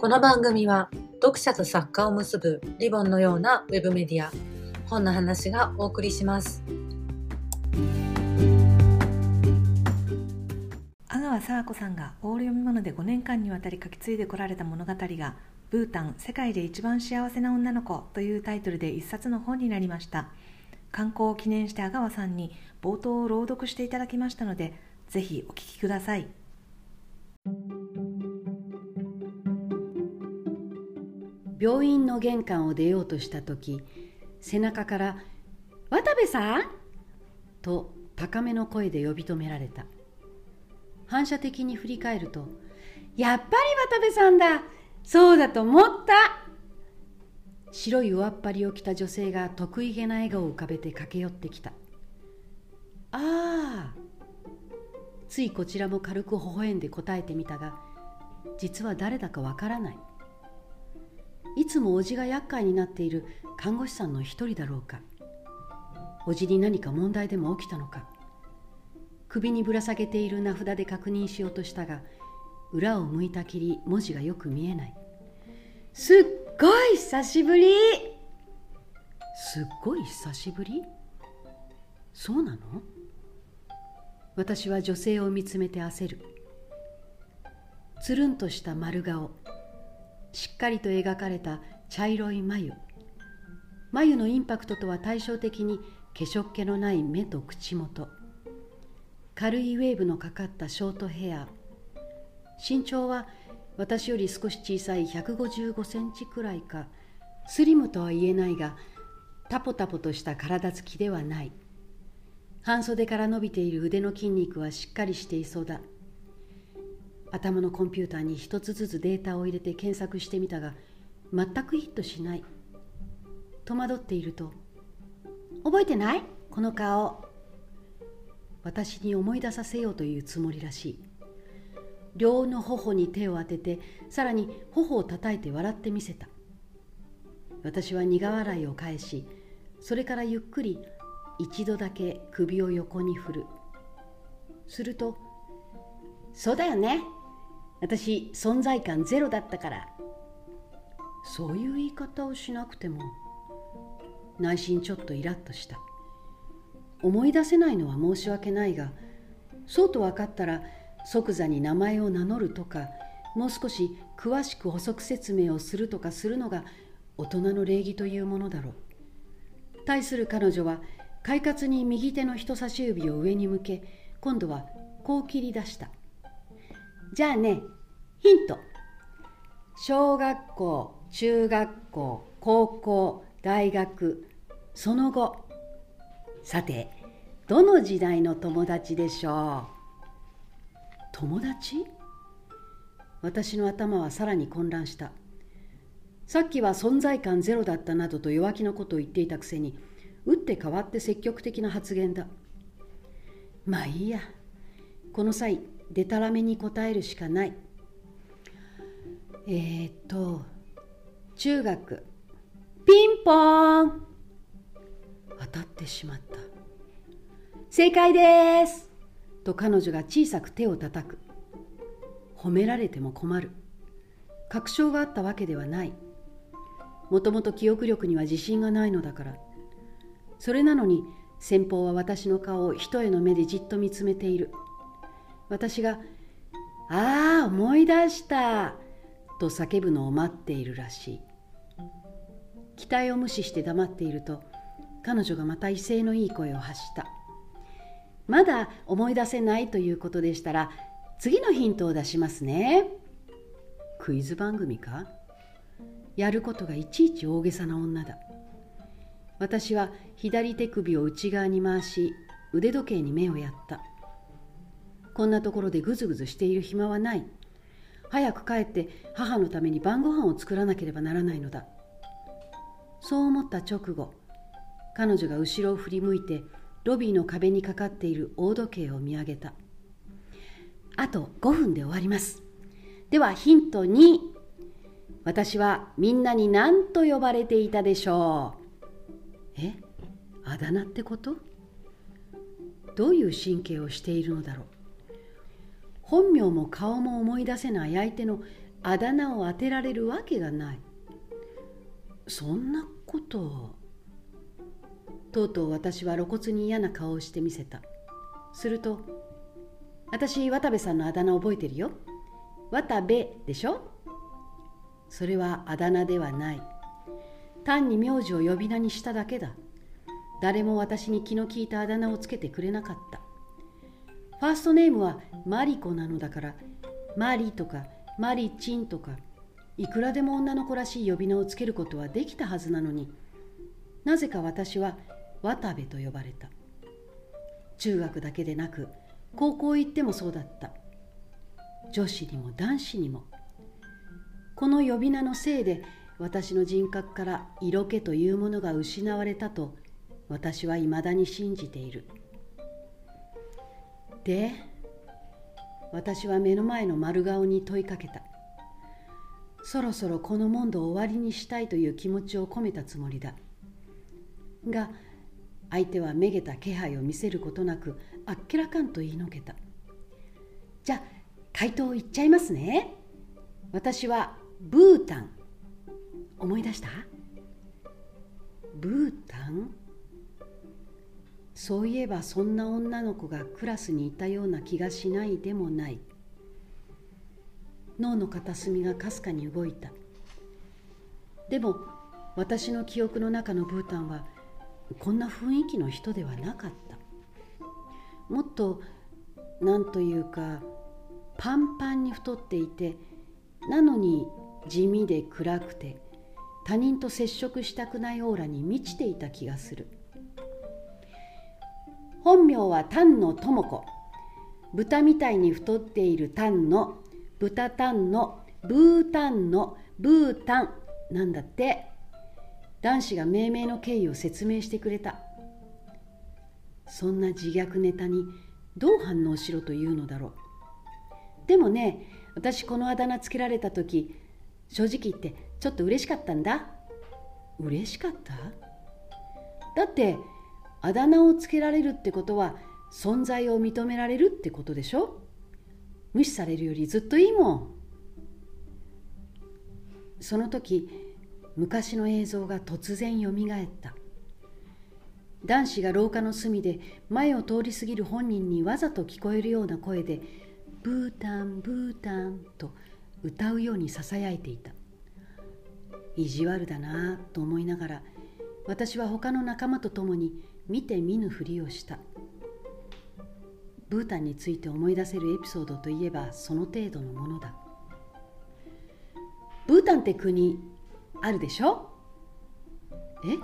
この番組は読者と作家を結ぶリボンのようなウェブメディア本の話がお送りします。阿川佐和子さんがオール読み物で5年間にわたり書き継いでこられた物語がブータン世界で一番幸せな女の子というタイトルで一冊の本になりました。観光を記念して阿川さんに冒頭を朗読していただきましたのでぜひお聞きください。病院の玄関を出ようとした時背中から「渡部さん!」と高めの声で呼び止められた。反射的に振り返ると「やっぱり渡部さんだそうだと思った!」白い上っ張りを着た女性が得意げな笑顔を浮かべて駆け寄ってきた「ああ」ついこちらも軽く微笑んで答えてみたが実は誰だかわからない。いつもおじが厄介になっている看護師さんの一人だろうか。おじに何か問題でも起きたのか。首にぶら下げている名札で確認しようとしたが裏を向いたきり文字がよく見えない。すっごい久しぶり。すっごい久しぶり？そうなの？私は女性を見つめて焦る。つるんとした丸顔。しっかりと描かれた茶色い眉。眉のインパクトとは対照的に化粧気のない目と口元。軽いウェーブのかかったショートヘア。身長は私より少し小さい155センチくらいかスリムとは言えないがタポタポとした体つきではない。半袖から伸びている腕の筋肉はしっかりしていそうだ。頭のコンピューターに一つずつデータを入れて検索してみたが全くヒットしない。戸惑っていると「覚えてない？この顔」私に思い出させようというつもりらしい。両の頬に手を当ててさらに頬を叩いて笑ってみせた。私は苦笑いを返しそれからゆっくり一度だけ首を横に振る。すると「そうだよね。私存在感ゼロだったから。そういう言い方をしなくても内心ちょっとイラッとした。思い出せないのは申し訳ないがそうと分かったら即座に名前を名乗るとかもう少し詳しく補足説明をするとかするのが大人の礼儀というものだろう。対する彼女は快活に右手の人差し指を上に向け今度はこう切り出した。じゃあねヒント。小学校中学校高校大学その後。さてどの時代の友達でしょう？友達？私の頭はさらに混乱した。さっきは存在感ゼロだったなどと弱気のことを言っていたくせに打って変わって積極的な発言だ。まあいいや。この際でたらめに答えるしかない。えー、っと中学。ピンポーン。当たってしまった。正解です。と彼女が小さく手を叩く。褒められても困る。確証があったわけではない。もともと記憶力には自信がないのだから。それなのに先方は私の顔を一重の目でじっと見つめている。私が「ああ思い出した」と叫ぶのを待っているらしい。期待を無視して黙っていると彼女がまた威勢のいい声を発した。まだ思い出せないということでしたら次のヒントを出しますね。クイズ番組か？やることがいちいち大げさな女だ。私は左手首を内側に回し腕時計に目をやった。こんなところでぐずぐずしている暇はない。早く帰って母のために晩ご飯を作らなければならないのだ。そう思った直後彼女が後ろを振り向いてロビーの壁にかかっている大時計を見上げた。あと5分で終わります。ではヒント2私はみんなに何と呼ばれていたでしょう。え？あだ名ってこと？どういう神経をしているのだろう。本名も顔も思い出せない相手のあだ名を当てられるわけがない。そんなこととうとう私は露骨に嫌な顔をしてみせた。すると「私渡部さんのあだ名覚えてるよ。渡部でしょ?」それはあだ名ではない。単に名字を呼び名にしただけだ。誰も私に気の利いたあだ名をつけてくれなかった。ファーストネームはマリコなのだからマリとかマリチンとかいくらでも女の子らしい呼び名をつけることはできたはずなのになぜか私は渡部と呼ばれた。中学だけでなく高校行ってもそうだった。女子にも男子にも。この呼び名のせいで私の人格から色気というものが失われたと私はいまだに信じている。で私は目の前の丸顔に問いかけた。そろそろこの問答を終わりにしたいという気持ちを込めたつもりだ。が相手はめげた気配を見せることなくあっけらかんと言いのけた。じゃあ回答言っちゃいますね。私はブータン。思い出した？ブータン？そういえばそんな女の子がクラスにいたような気がしないでもない。脳の片隅がかすかに動いた。でも私の記憶の中のブータンはこんな雰囲気の人ではなかった。もっと何というかパンパンに太っていてなのに地味で暗くて他人と接触したくないオーラに満ちていた気がする。本名は丹野智子。豚みたいに太っている丹の豚丹のブータンのブータンなんだって。男子が命名の経緯を説明してくれた。そんな自虐ネタにどう反応しろというのだろう。でもね私このあだ名つけられた時正直言ってちょっと嬉しかったんだ。嬉しかった？だってあだ名をつけられるってことは存在を認められるってことでしょ？無視されるよりずっといいもん。その時昔の映像が突然よみがえった。男子が廊下の隅で前を通り過ぎる本人にわざと聞こえるような声で「ブータンブータン」と歌うようにささやいていた。意地悪だなと思いながら私は他の仲間と共に見て見ぬふりをした。ブータンについて思い出せるエピソードといえばその程度のものだ。ブータンって国あるでしょ？え？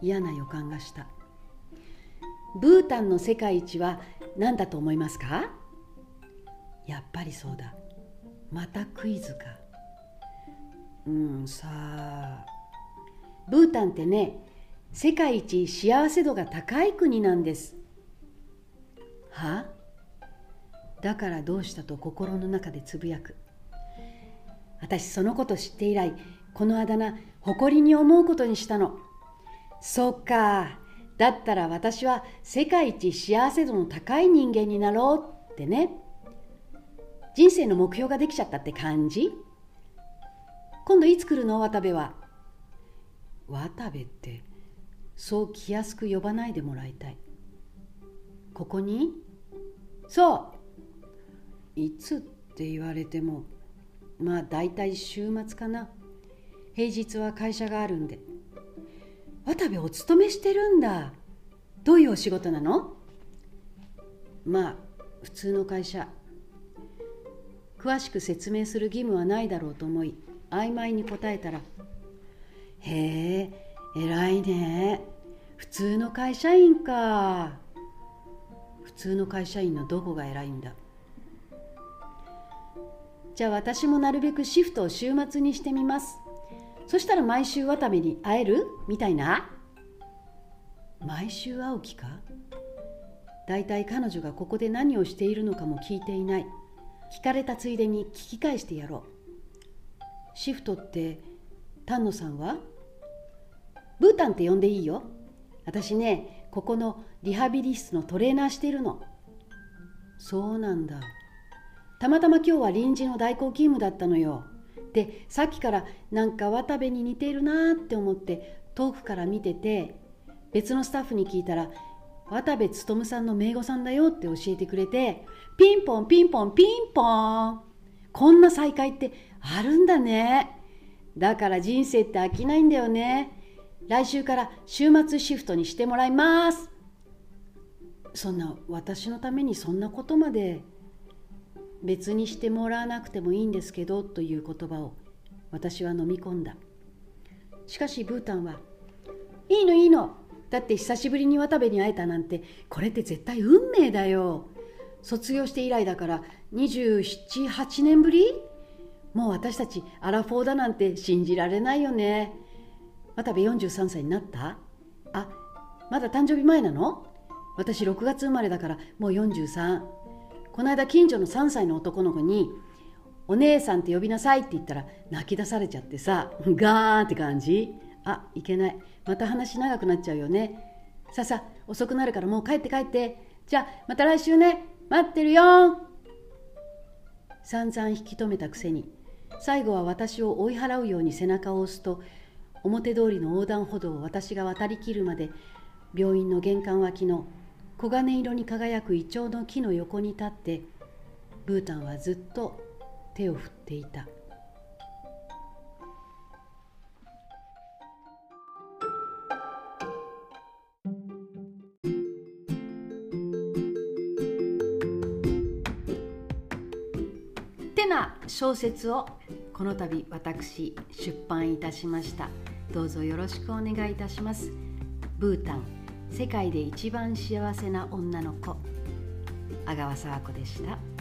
嫌な予感がした。ブータンの世界一は何だと思いますか？やっぱりそうだ。またクイズか。うんさあ。ブータンってね世界一幸せ度が高い国なんです。は？だからどうしたと心の中でつぶやく？私そのこと知って以来このあだ名誇りに思うことにしたの。そっか。だったら私は世界一幸せ度の高い人間になろうってね。人生の目標ができちゃったって感じ？今度いつ来るの？渡部は。渡部ってそう気安く呼ばないでもらいたい。ここに？そう！いつって言われてもまあ大体週末かな。平日は会社があるんで。渡部お勤めしてるんだ。どういうお仕事なの？まあ普通の会社。詳しく説明する義務はないだろうと思い曖昧に答えたら「へえ偉いね。普通の会社員か。普通の会社員のどこが偉いんだ。じゃあ私もなるべくシフトを週末にしてみます。そしたら毎週渡部に会える？みたいな？毎週会う気か？だいたい彼女がここで何をしているのかも聞いていない。聞かれたついでに聞き返してやろう。シフトって丹野さんは？ブータンって呼んでいいよ。私ねここのリハビリ室のトレーナーしてるの。そうなんだ。たまたま今日は臨時の代行勤務だったのよ。でさっきからなんか渡部に似ているなって思って遠くから見てて別のスタッフに聞いたら渡部勉さんの名護さんだよって教えてくれてピンポンピンポンピンポン。こんな再会ってあるんだね。だから人生って飽きないんだよね。来週から週末シフトにしてもらいます。そんな私のためにそんなことまで別にしてもらわなくてもいいんですけどという言葉を私は飲み込んだ。しかしブータンはいいのいいの。だって久しぶりに渡部に会えたなんてこれって絶対運命だよ。卒業して以来だから278年ぶり？もう私たちアラフォーだなんて信じられないよね。渡部43歳になった？あまだ誕生日前なの？私6月生まれだからもう43この間近所の3歳の男の子に「お姉さんって呼びなさい」って言ったら泣き出されちゃってさガーンって感じ。あいけない。また話長くなっちゃうよね。さあさあ遅くなるからもう帰って帰って。じゃあまた来週ね。待ってるよ。散々引き止めたくせに。最後は私を追い払うように背中を押すと表通りの横断歩道を私が渡りきるまで病院の玄関脇の黄金色に輝くイチョウの木の横に立ってブータンはずっと手を振っていた。てな小説をこの度私出版いたしました。どうぞよろしくお願いいたしますブータン世界で一番幸せな女の子阿川佐和子でした。